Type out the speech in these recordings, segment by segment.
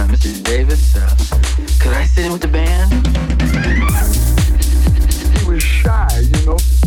Uh, Mr. Davis. Uh, could I sit in with the band? He was shy, you know.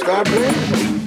stop playing.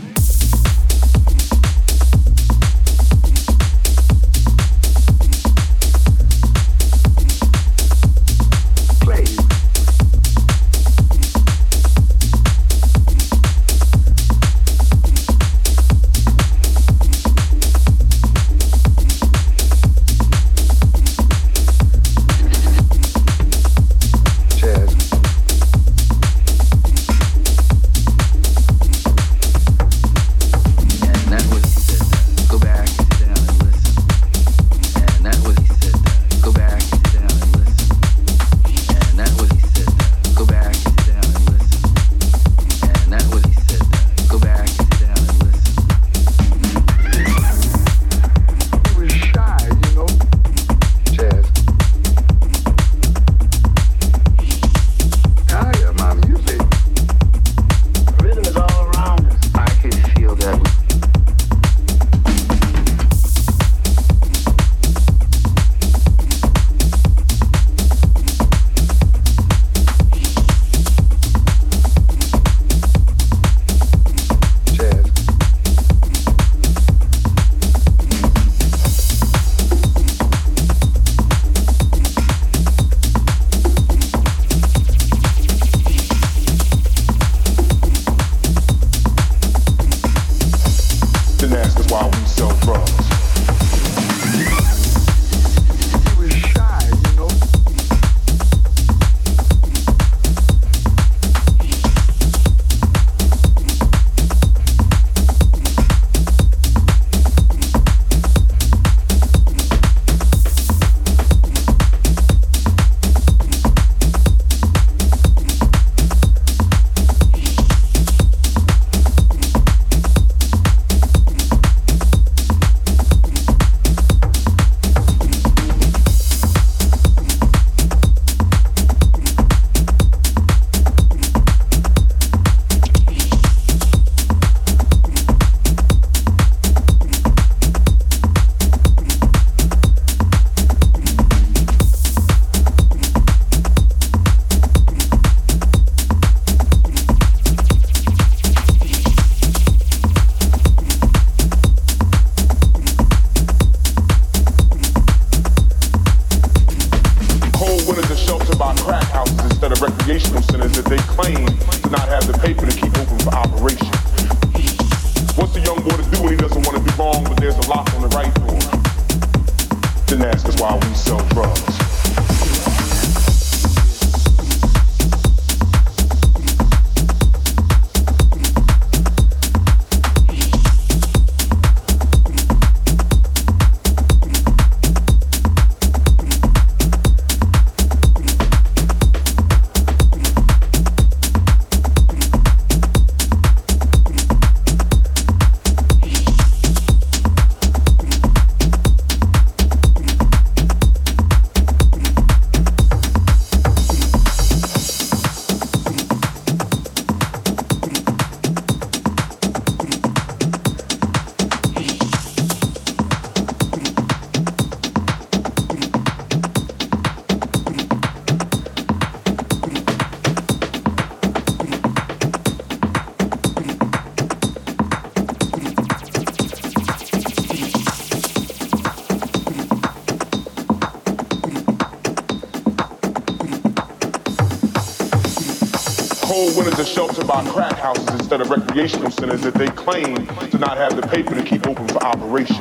Recreational centers that they claim to not have the paper to keep open for operation.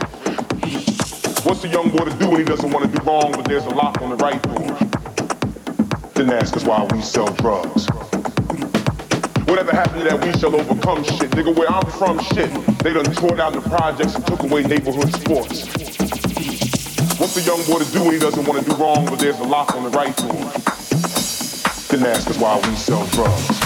What's a young boy to do when he doesn't want to do wrong, but there's a lock on the right door? Then ask us why we sell drugs. Whatever happened to that we shall overcome shit? Nigga, where I'm from, shit. They done tore down the projects and took away neighborhood sports. What's a young boy to do when he doesn't want to do wrong, but there's a lock on the right door? Then ask us why we sell drugs.